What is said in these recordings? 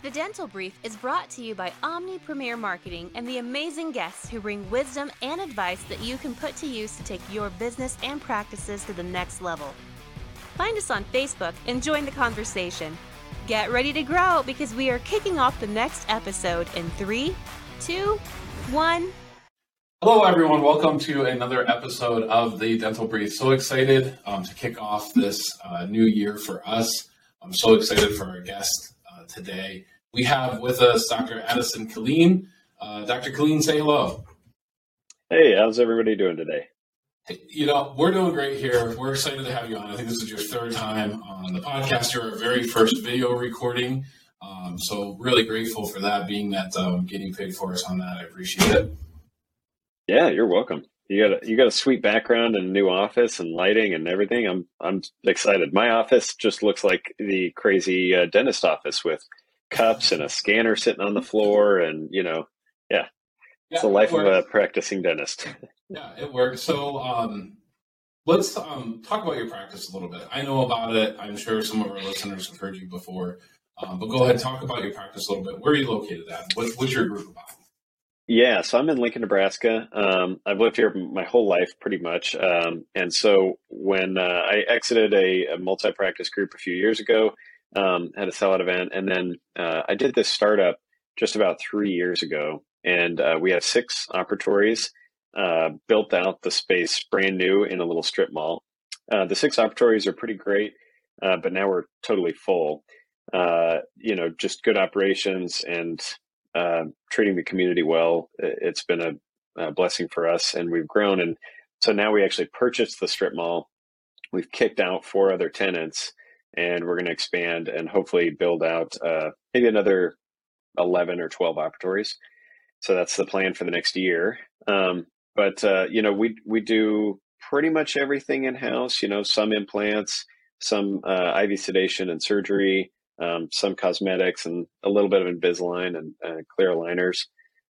The Dental Brief is brought to you by Omni Premier Marketing and the amazing guests who bring wisdom and advice that you can put to use to take your business and practices to the next level. Find us on Facebook and join the conversation. Get ready to grow because we are kicking off the next episode in three, two, one. Hello, everyone. Welcome to another episode of the Dental Brief. So excited um, to kick off this uh, new year for us. I'm so excited for our guest today. We have with us Dr. Addison Killeen. Uh, Dr. Killeen, say hello. Hey, how's everybody doing today? You know, we're doing great here. We're excited to have you on. I think this is your third time on the podcast. Your very first video recording. Um, so really grateful for that, being that um, getting paid for us on that. I appreciate it. Yeah, you're welcome. You got a, you got a sweet background and a new office and lighting and everything. I'm I'm excited. My office just looks like the crazy uh, dentist office with cups and a scanner sitting on the floor, and you know, yeah, yeah it's the life it of a practicing dentist. yeah, it works. So um, let's um, talk about your practice a little bit. I know about it. I'm sure some of our listeners have heard you before, um, but go ahead and talk about your practice a little bit. Where are you located at? What, what's your group about? Yeah, so I'm in Lincoln, Nebraska. Um, I've lived here my whole life, pretty much. Um, and so when uh, I exited a, a multi-practice group a few years ago, um, had a sellout event, and then uh, I did this startup just about three years ago, and uh, we have six operatories. Uh, built out the space brand new in a little strip mall. Uh, the six operatories are pretty great, uh, but now we're totally full. you know, just good operations and uh, treating the community well. It's been a, a, blessing for us, and we've grown. And so now we actually purchased the strip mall. We've kicked out four other tenants, and we're going to expand and hopefully build out uh, maybe another eleven or twelve operatories. So that's the plan for the next year. Um, but uh, you know, we we do pretty much everything in house. You know, some implants, some uh, IV sedation and surgery um, some cosmetics, and a little bit of Invisalign and uh, clear aligners.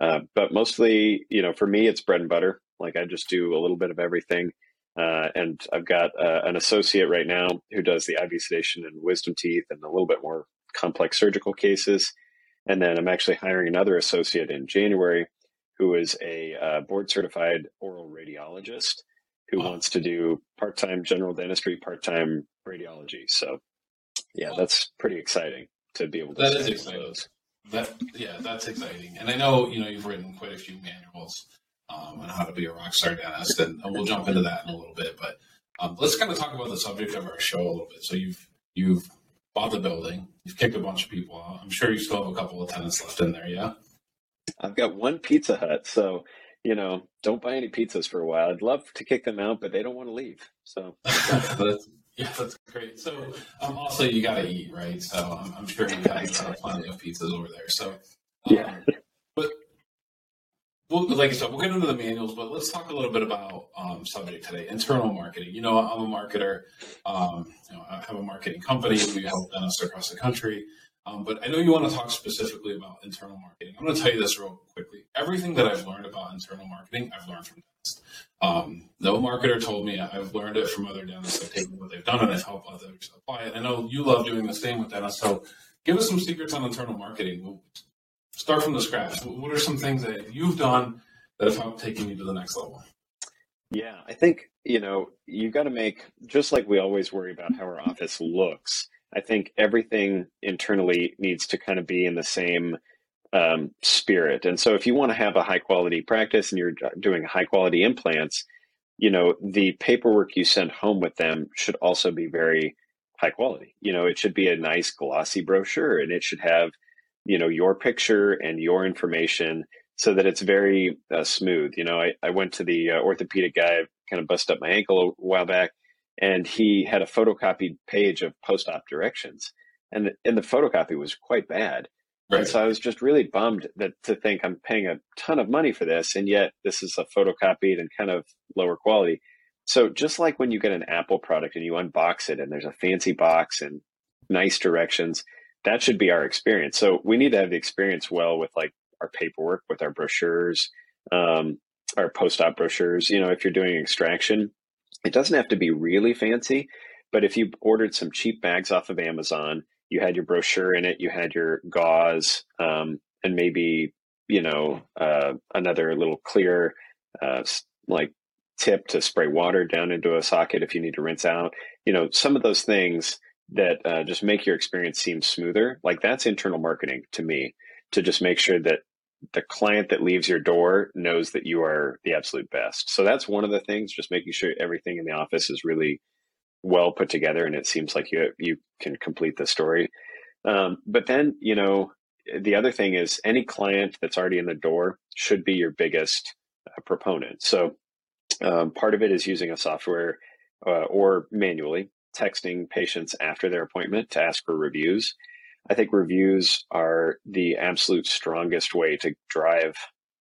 Uh, but mostly, you know, for me, it's bread and butter. Like I just do a little bit of everything. Uh, and I've got uh, an associate right now who does the IV sedation and wisdom teeth and a little bit more complex surgical cases. And then I'm actually hiring another associate in January who is a uh, board certified oral radiologist who wow. wants to do part time general dentistry, part time radiology. So yeah, that's pretty exciting to be able to. That is exciting. Those. That yeah, that's exciting. And I know you know you've written quite a few manuals um, on how to be a rock star dentist, and, we'll jump into that in a little bit. But um, let's kind of talk about the subject of our show a little bit. So you've you've bought the building, you've kicked a bunch of people out. I'm sure you still have a couple of tenants left in there. Yeah, I've got one Pizza Hut, so you know, don't buy any pizzas for a while. I'd love to kick them out, but they don't want to leave. So Yeah, that's great. So, um, also you got to eat, right? So I'm, I'm sure you have uh, plenty of pizzas over there. So, um, yeah. But well, like I said, we'll get into the manuals, but let's talk a little bit about um, subject today: internal marketing. You know, I'm a marketer. Um, you know, I have a marketing company. We help dentists across the country. Um, but I know you want to talk specifically about internal marketing. I'm going to tell you this real quickly. Everything that I've learned about internal marketing, I've learned from dentists. Um, no marketer told me. I've learned it from other dentists. I've taken what they've done and I've helped others apply it. I know you love doing the same with dentists. So give us some secrets on internal marketing. We'll start from the scratch. What are some things that you've done that have helped taking you to the next level? Yeah, I think, you know, you've got to make, just like we always worry about how our office looks, I think everything internally needs to kind of be in the same um, spirit. And so, if you want to have a high quality practice and you're doing high quality implants, you know, the paperwork you send home with them should also be very high quality. You know, it should be a nice glossy brochure and it should have, you know, your picture and your information so that it's very uh, smooth. You know, I, I went to the uh, orthopedic guy, kind of busted up my ankle a while back and he had a photocopied page of post-op directions and and the photocopy was quite bad. Right. and so i was just really bummed that to think i'm paying a ton of money for this and yet this is a photocopied and kind of lower quality. So just like when you get an apple product and you unbox it and there's a fancy box and nice directions that should be our experience. So we need to have the experience well with like our paperwork with our brochures um, our post-op brochures. You know if you're doing extraction it doesn't have to be really fancy, but if you ordered some cheap bags off of Amazon you had your brochure in it, you had your gauze, um, and maybe you know uh, another little clear uh, like tip to spray water down into a socket if you need to rinse out. You know, some of those things that uh, just make your experience seem smoother. Like that's internal marketing to me to just make sure that the client that leaves your door knows that you are the absolute best. So that's one of the things, just making sure everything in the office is really well put together and it seems like you you can complete the story. Um, but then, you know, the other thing is any client that's already in the door should be your biggest uh, proponent. So um, part of it is using a software uh, or manually texting patients after their appointment to ask for reviews. I think reviews are the absolute strongest way to drive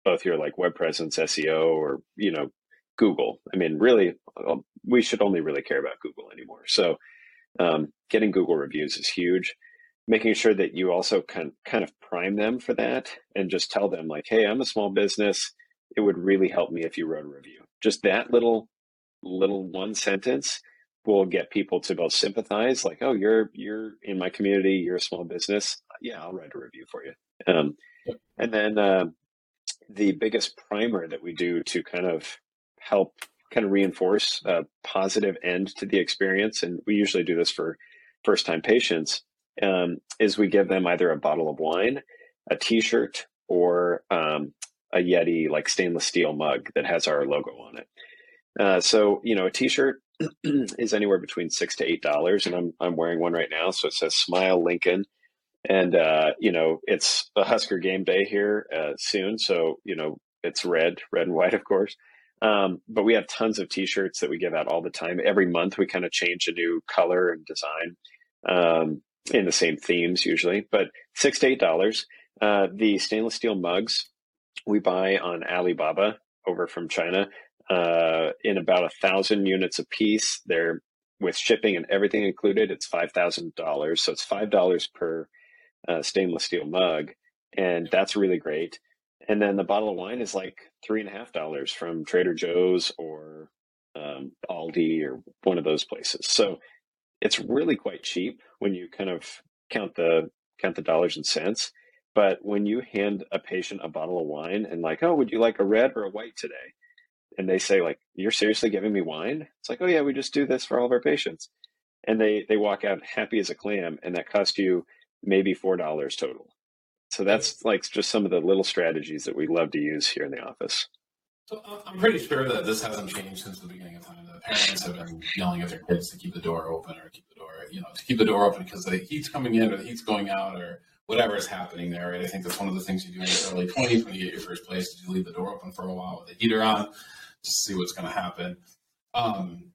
both your like web presence, SEO, or you know Google. I mean, really, um, we should only really care about Google anymore. So, um, getting Google reviews is huge. Making sure that you also can kind of prime them for that and just tell them like, "Hey, I'm a small business. It would really help me if you wrote a review." Just that little little one sentence will get people to both sympathize, like, "Oh, you're you're in my community. You're a small business. Yeah, I'll write a review for you." Um, and then uh, the biggest primer that we do to kind of help kind of reinforce a positive end to the experience, and we usually do this for first time patients, um, is we give them either a bottle of wine, a T-shirt, or um, a Yeti like stainless steel mug that has our logo on it. Uh, so you know, a T-shirt is anywhere between six to eight dollars, and I'm I'm wearing one right now. So it says "Smile Lincoln," and uh, you know it's a Husker game day here uh, soon. So you know it's red, red and white, of course. Um, but we have tons of T-shirts that we give out all the time. Every month we kind of change a new color and design um, in the same themes usually. But six to eight dollars. Uh, the stainless steel mugs we buy on Alibaba over from China uh, in about a thousand units a piece. They're with shipping and everything included. It's five thousand dollars, so it's five dollars per uh, stainless steel mug, and that's really great. And then the bottle of wine is like three and a half dollars from Trader Joe's or um, Aldi or one of those places. So it's really quite cheap when you kind of count the count the dollars and cents. But when you hand a patient a bottle of wine and like, oh, would you like a red or a white today? And they say like you're seriously giving me wine? It's like oh yeah we just do this for all of our patients. And they they walk out happy as a clam and that cost you maybe four dollars total. So that's like just some of the little strategies that we love to use here in the office. So uh, i'm pretty sure that this hasn't changed since the beginning of time. The parents have been yelling at their kids to keep the door open or keep the door you know to keep the door open because the heat's coming in or the heat's going out or whatever is happening there right? I think that's one of the things you do in your early 20s when you get your first place is you leave the door open for a while with the heater on to see what's going to happen. Um,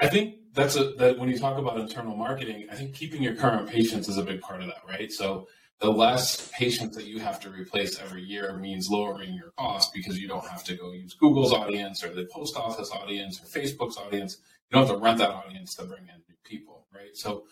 I think that's a that when you talk about internal marketing, I think keeping your current patients is a big part of that, right? So the less patients that you have to replace every year means lowering your cost because you don't have to go use Google's audience or the post office audience or Facebook's audience. You don't have to rent that audience to bring in new people, right? So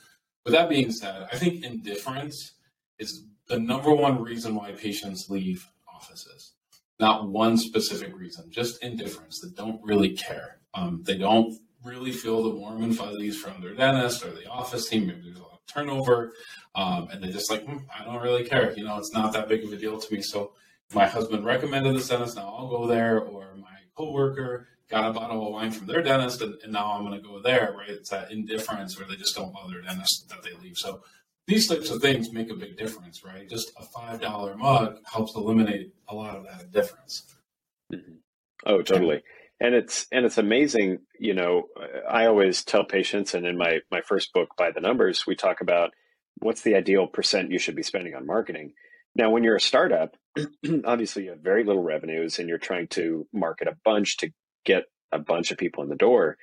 with that being said, I think indifference is the number one reason why patients leave offices not one specific reason, just indifference. They don't really care. Um, they don't really feel the warm and fuzzies from their dentist or the office team. Maybe there's a lot of turnover, um, and they're just like, hmm, I don't really care. You know, it's not that big of a deal to me. So my husband recommended the dentist, now I'll go there. Or my coworker got a bottle of wine from their dentist, and, and now I'm going to go there. Right? It's that indifference, or they just don't love their dentist that they leave. So these types of things make a big difference, right? Just a five dollar mug helps eliminate a lot of that difference. Mm-hmm. Oh, totally. And it's and it's amazing. You know, I always tell patients, and in my my first book, by the numbers, we talk about what's the ideal percent you should be spending on marketing. Now, when you're a startup, obviously you have very little revenues, and you're trying to market a bunch to get a bunch of people in the door.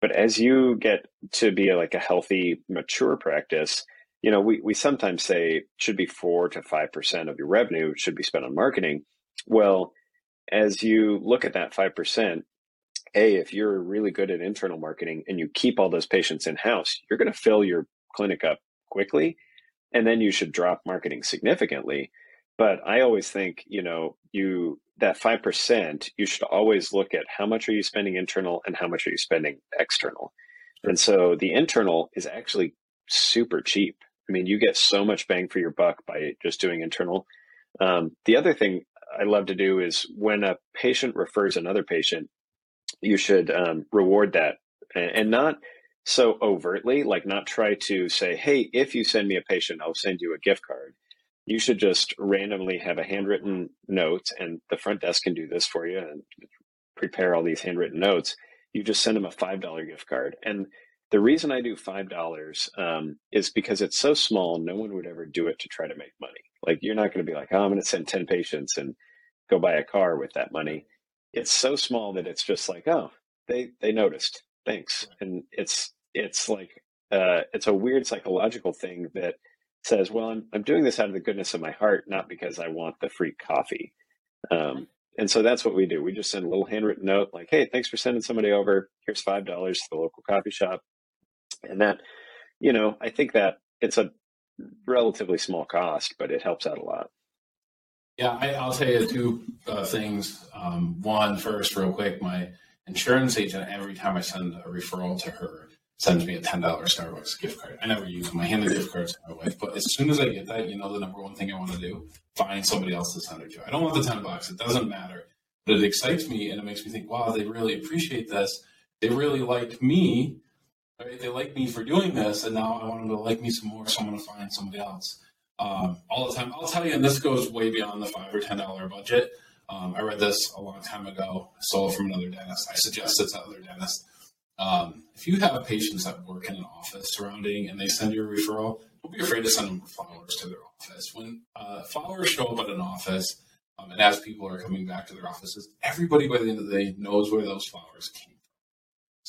But as you get to be like a healthy, mature practice, you know, we, we sometimes say should be four to five percent of your revenue should be spent on marketing. Well, as you look at that five percent, a if you're really good at internal marketing and you keep all those patients in house, you're going to fill your clinic up quickly, and then you should drop marketing significantly. But I always think, you know, you that five percent, you should always look at how much are you spending internal and how much are you spending external. And so the internal is actually super cheap. I mean, you get so much bang for your buck by just doing internal. Um, the other thing I love to do is when a patient refers another patient, you should um, reward that and, and not so overtly, like not try to say, hey, if you send me a patient, I'll send you a gift card. You should just randomly have a handwritten note, and the front desk can do this for you and prepare all these handwritten notes. You just send them a $5 gift card. And the reason I do $5 um, is because it's so small, no one would ever do it to try to make money. Like, you're not going to be like, oh, I'm going to send 10 patients and go buy a car with that money. It's so small that it's just like, oh, they, they noticed thanks. And it's it's like uh, it's a weird psychological thing that says, well, I'm I'm doing this out of the goodness of my heart, not because I want the free coffee. Um, and so that's what we do. We just send a little handwritten note like, hey, thanks for sending somebody over. Here's five dollars to the local coffee shop. And that, you know, I think that it's a relatively small cost, but it helps out a lot. Yeah, I, will tell you two uh, things. Um, one, first, real quick, my insurance agent, every time I send a referral to her, sends me a $10 Starbucks gift card. I never use them. I hand the gift cards to my wife. But as soon as I get that, you know, the number one thing I want to do, find somebody else to send it to. I don't want the 10 bucks. It doesn't matter. But it excites me and it makes me think, wow, they really appreciate this. They really like me. They like me for doing this. And now I want them to like me some more. So I'm going to find somebody else. Um, all the time. I'll tell you, and this goes way beyond the five or $10 budget. Um, I read this a long time ago. I stole it from another dentist. I suggest it to other dentists. Um, if you have patients that work in an office surrounding and they send you a referral, don't be afraid to send them flowers to their office. When uh, flowers show up at an office, um, and as people are coming back to their offices, everybody by the end of the day knows where those flowers came.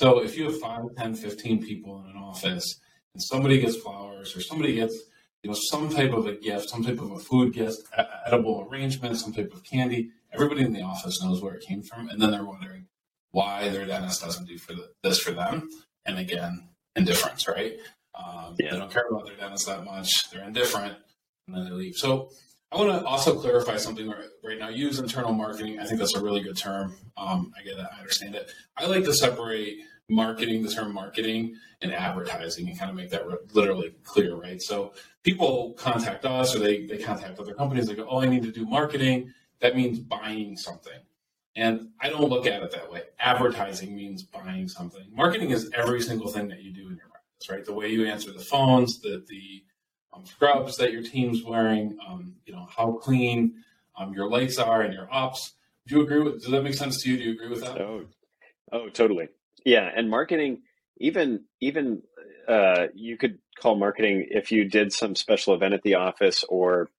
So if you have 5, 10, 15 people in an office and somebody gets flowers or somebody gets you know, some type of a gift, some type of a food gift, edible arrangement, some type of candy, everybody in the office knows where it came from, and then they're wondering why their dentist doesn't do for the, this for them. And again, indifference, right? Um, yeah. They don't care about their dentist that much. They're indifferent, and then they leave. So I want to also clarify something right, right, now. Use internal marketing. I think that's a really good term. Um, I get it. I understand it. I like to separate marketing, the term marketing, and advertising, and kind of make that literally clear, right? So people contact us, or they they contact other companies. They go, "Oh, I need to do marketing." that means buying something. And I don't look at it that way. Advertising means buying something. Marketing is every single thing that you do in your practice, right? The way you answer the phones, the the um, scrubs that your team's wearing, um, you know how clean um, your lights are and your ops. Do you agree with? Does that make sense to you? Do you agree with that? Oh, oh, totally. Yeah, and marketing, even even uh, you could call marketing if you did some special event at the office or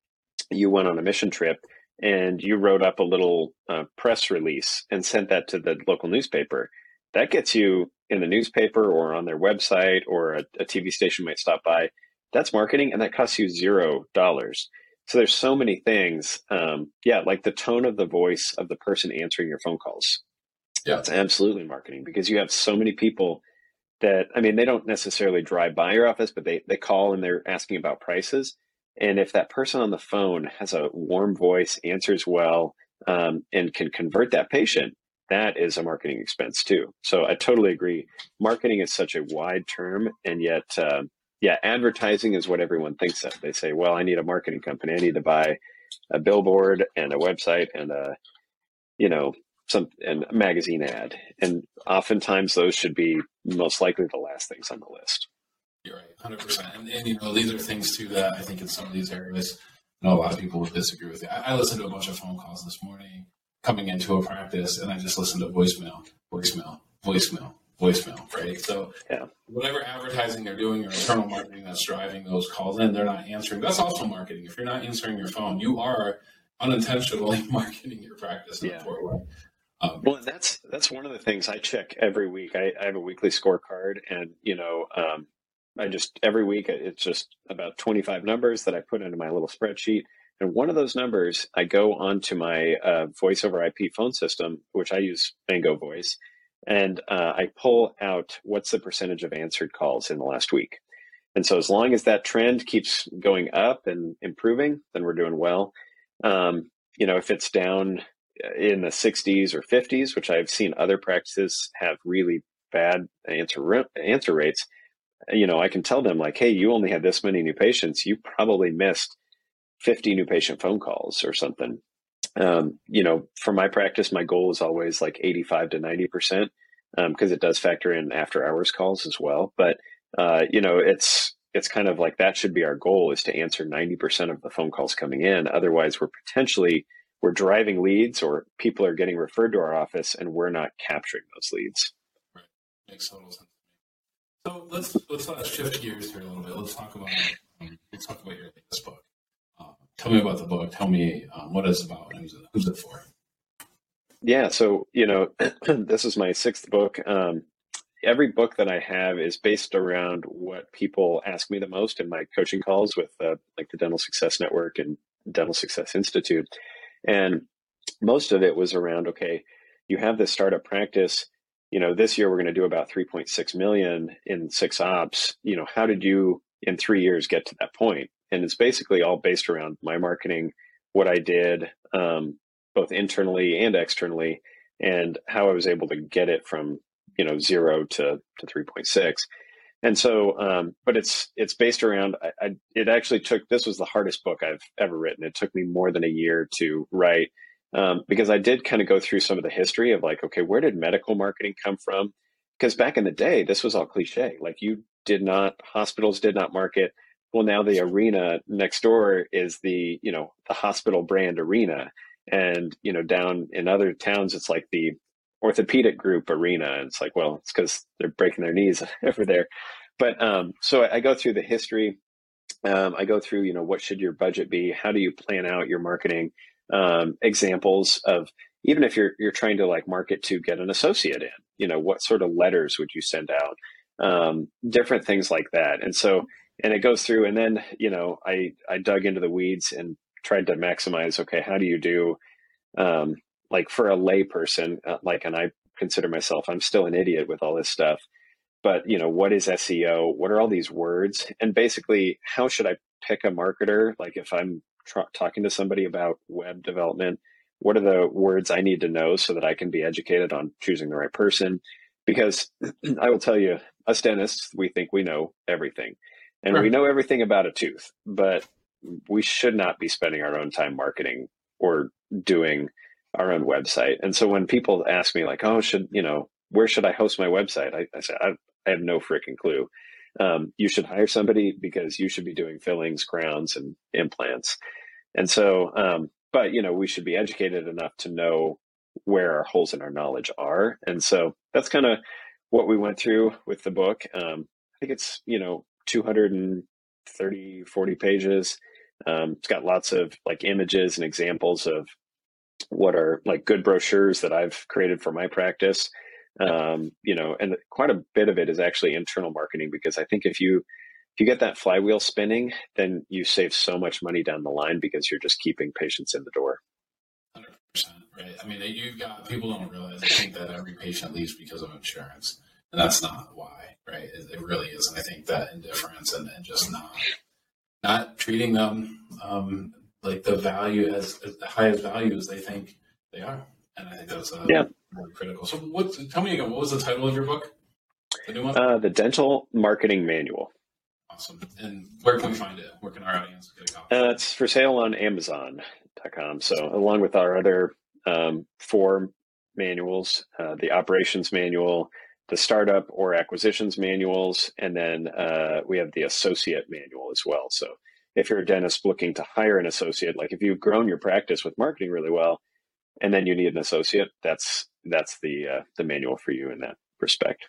you went on a mission trip and you wrote up a little uh, press release and sent that to the local newspaper, that gets you in the newspaper or on their website or a, a TV station might stop by. That's marketing, and that costs you zero dollars. So there's so many things. Um, yeah, like the tone of the voice of the person answering your phone calls. Yeah, it's absolutely marketing because you have so many people that I mean they don't necessarily drive by your office, but they they call and they're asking about prices. And if that person on the phone has a warm voice, answers well, um, and can convert that patient, that is a marketing expense too. So I totally agree. Marketing is such a wide term, and yet, uh, yeah, advertising is what everyone thinks of. They say, "Well, I need a marketing company. I need to buy a billboard and a website and a, you know, some and a magazine ad." And oftentimes, those should be most likely the last things on the list. You're right, hundred percent. And, and you know, these are things too that I think in some of these areas, know a lot of people would disagree with you. I, I listened to a bunch of phone calls this morning coming into a practice, and I just listened to voicemail, voicemail, voicemail, voicemail. Right. So yeah, whatever advertising they're doing or internal marketing that's driving those calls in, they're not answering. That's also marketing. If you're not answering your phone, you are unintentionally marketing your practice in yeah. a poor way. Um, well, that's that's one of the things I check every week. I, I have a weekly scorecard, and you know, um, I just every week it's just about 25 numbers that I put into my little spreadsheet. And one of those numbers, I go onto my uh, voice over IP phone system, which I use Mango Voice, and uh, I pull out what's the percentage of answered calls in the last week. And so, as long as that trend keeps going up and improving, then we're doing well. Um, you know, if it's down in the 60s or 50s, which I've seen other practices have really bad answer answer rates, you know, I can tell them like, hey, you only had this many new patients. You probably missed 50 new patient phone calls or something. Um, you know, for my practice, my goal is always like 85 to 90 percent because um, it does factor in after hours calls as well. But uh, you know, it's it's kind of like that should be our goal is to answer 90 percent of the phone calls coming in. Otherwise, we're potentially we're driving leads or people are getting referred to our office and we're not capturing those leads. Right. Makes total sense. So let's let's shift gears here a little bit. Let's talk about um, let's talk about your latest book. Tell me about the book. Tell me um, what it's about. Who's it, who's it for? Yeah, so you know, this is my sixth book. Um, every book that I have is based around what people ask me the most in my coaching calls with uh, like the Dental Success Network and Dental Success Institute, and most of it was around okay, you have this startup practice. You know, this year we're going to do about 3.6 million in six ops. You know, how did you in three years get to that point? And it's basically all based around my marketing, what I did, um, both internally and externally, and how I was able to get it from you know zero to to 3.6. And so, um, but it's it's based around. I, I, it actually took. This was the hardest book I've ever written. It took me more than a year to write um, because I did kind of go through some of the history of like, okay, where did medical marketing come from? Because back in the day, this was all cliche. Like you did not, hospitals did not market. Well, now the arena next door is the you know the hospital brand arena, and you know down in other towns it's like the orthopedic group arena. And it's like well it's because they're breaking their knees over there. But um, so I, I, go through the history. Um, i go through you know what should your budget be? How do you plan out your marketing um, examples of even if you're you're trying to like market to get an associate in you know what sort of letters would you send out? Um, different things like that. And so and it goes through and then you know i i dug into the weeds and tried to maximize okay how do you do um, like for a layperson uh, like and i consider myself i'm still an idiot with all this stuff but you know what is seo what are all these words? And basically how should i pick a marketer? Like if i'm talking to somebody about web development what are the words i need to know so that i can be educated on choosing the right person? Because i will tell you us dentists we think we know everything and right. we know everything about a tooth but we should not be spending our own time marketing or doing our own website. And so when people ask me like, oh, should, you know, where should I host my website? I, I say, I, I, have no freaking clue. Um, you should hire somebody because you should be doing fillings, crowns, and implants. And so, um, but you know, we should be educated enough to know where our holes in our knowledge are. And so that's kind of what we went through with the book. Um, I think it's, you know, 230, 40 pages. Um, it's got lots of like images and examples of what are like good brochures that I've created for my practice. Um, you know, and quite a bit of it is actually internal marketing because I think if you if you get that flywheel spinning, then you save so much money down the line because you're just keeping patients in the door. Hundred percent, right? I mean, you've got people don't realize. I think that every patient leaves because of insurance, and that's not why, right? It, it really is, and I think that indifference and, and just not not treating them um, like the value as, as high as value as they think they are. And I think that's uh, yeah. really critical. So, what? Tell me again. What was the title of your book? The new one. Uh, the Dental Marketing Manual. Awesome. And where can we find it? Where can our audience get a copy? Uh, it's for sale on Amazon.com. So, along with our other um, four manuals, uh, the operations manual, the startup or acquisitions manuals, and then uh, we have the associate manual as well. So if you're a dentist looking to hire an associate, like if you've grown your practice with marketing really well, and then you need an associate, that's that's the uh, the manual for you in that respect.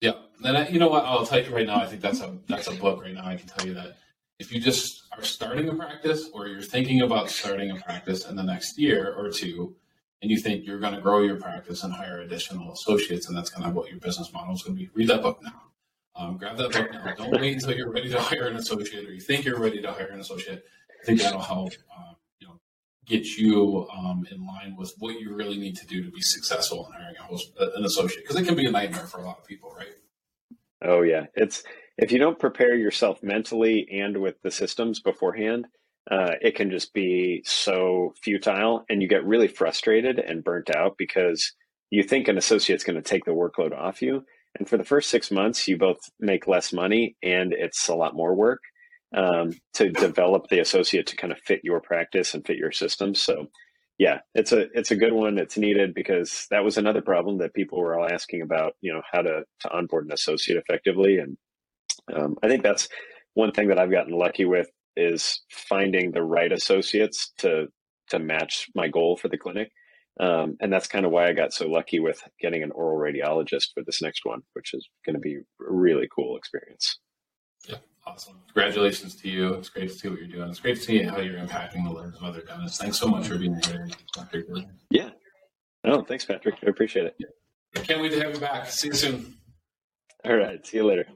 Yeah, and I, you know what? I'll tell you right now. I think that's a that's a book right now. I can tell you that if you just are starting a practice, or you're thinking about starting a practice in the next year or two, and you think you're going to grow your practice and hire additional associates, and that's kind of what your business model is going to be, read that book now. Um, grab that book now. Don't wait until you're ready to hire an associate or you think you're ready to hire an associate. I think that'll help um, you know get you um, in line with what you really need to do to be successful in hiring host, an associate because it can be a nightmare for a lot of people, right? Oh yeah, it's if you don't prepare yourself mentally and with the systems beforehand, uh, it can just be so futile, and you get really frustrated and burnt out because you think an associate's going to take the workload off you, And for the first six months, you both make less money and it's a lot more work um, to develop the associate to kind of fit your practice and fit your system. So, yeah, it's a it's a good one. It's needed because that was another problem that people were all asking about. You know, how to to onboard an associate effectively, and um, I think that's one thing that I've gotten lucky with is finding the right associates to to match my goal for the clinic. Um, and that's kind of why I got so lucky with getting an oral radiologist for this next one, which is going to be a really cool experience. Yeah, awesome. Congratulations to you. It's great to see what you're doing. It's great to see how you're impacting the lives of other dentists. Thanks so much for being here, Dr. Yeah. Oh, thanks, Patrick. I appreciate it. I can't wait to have you back. See you soon. All right. See you later.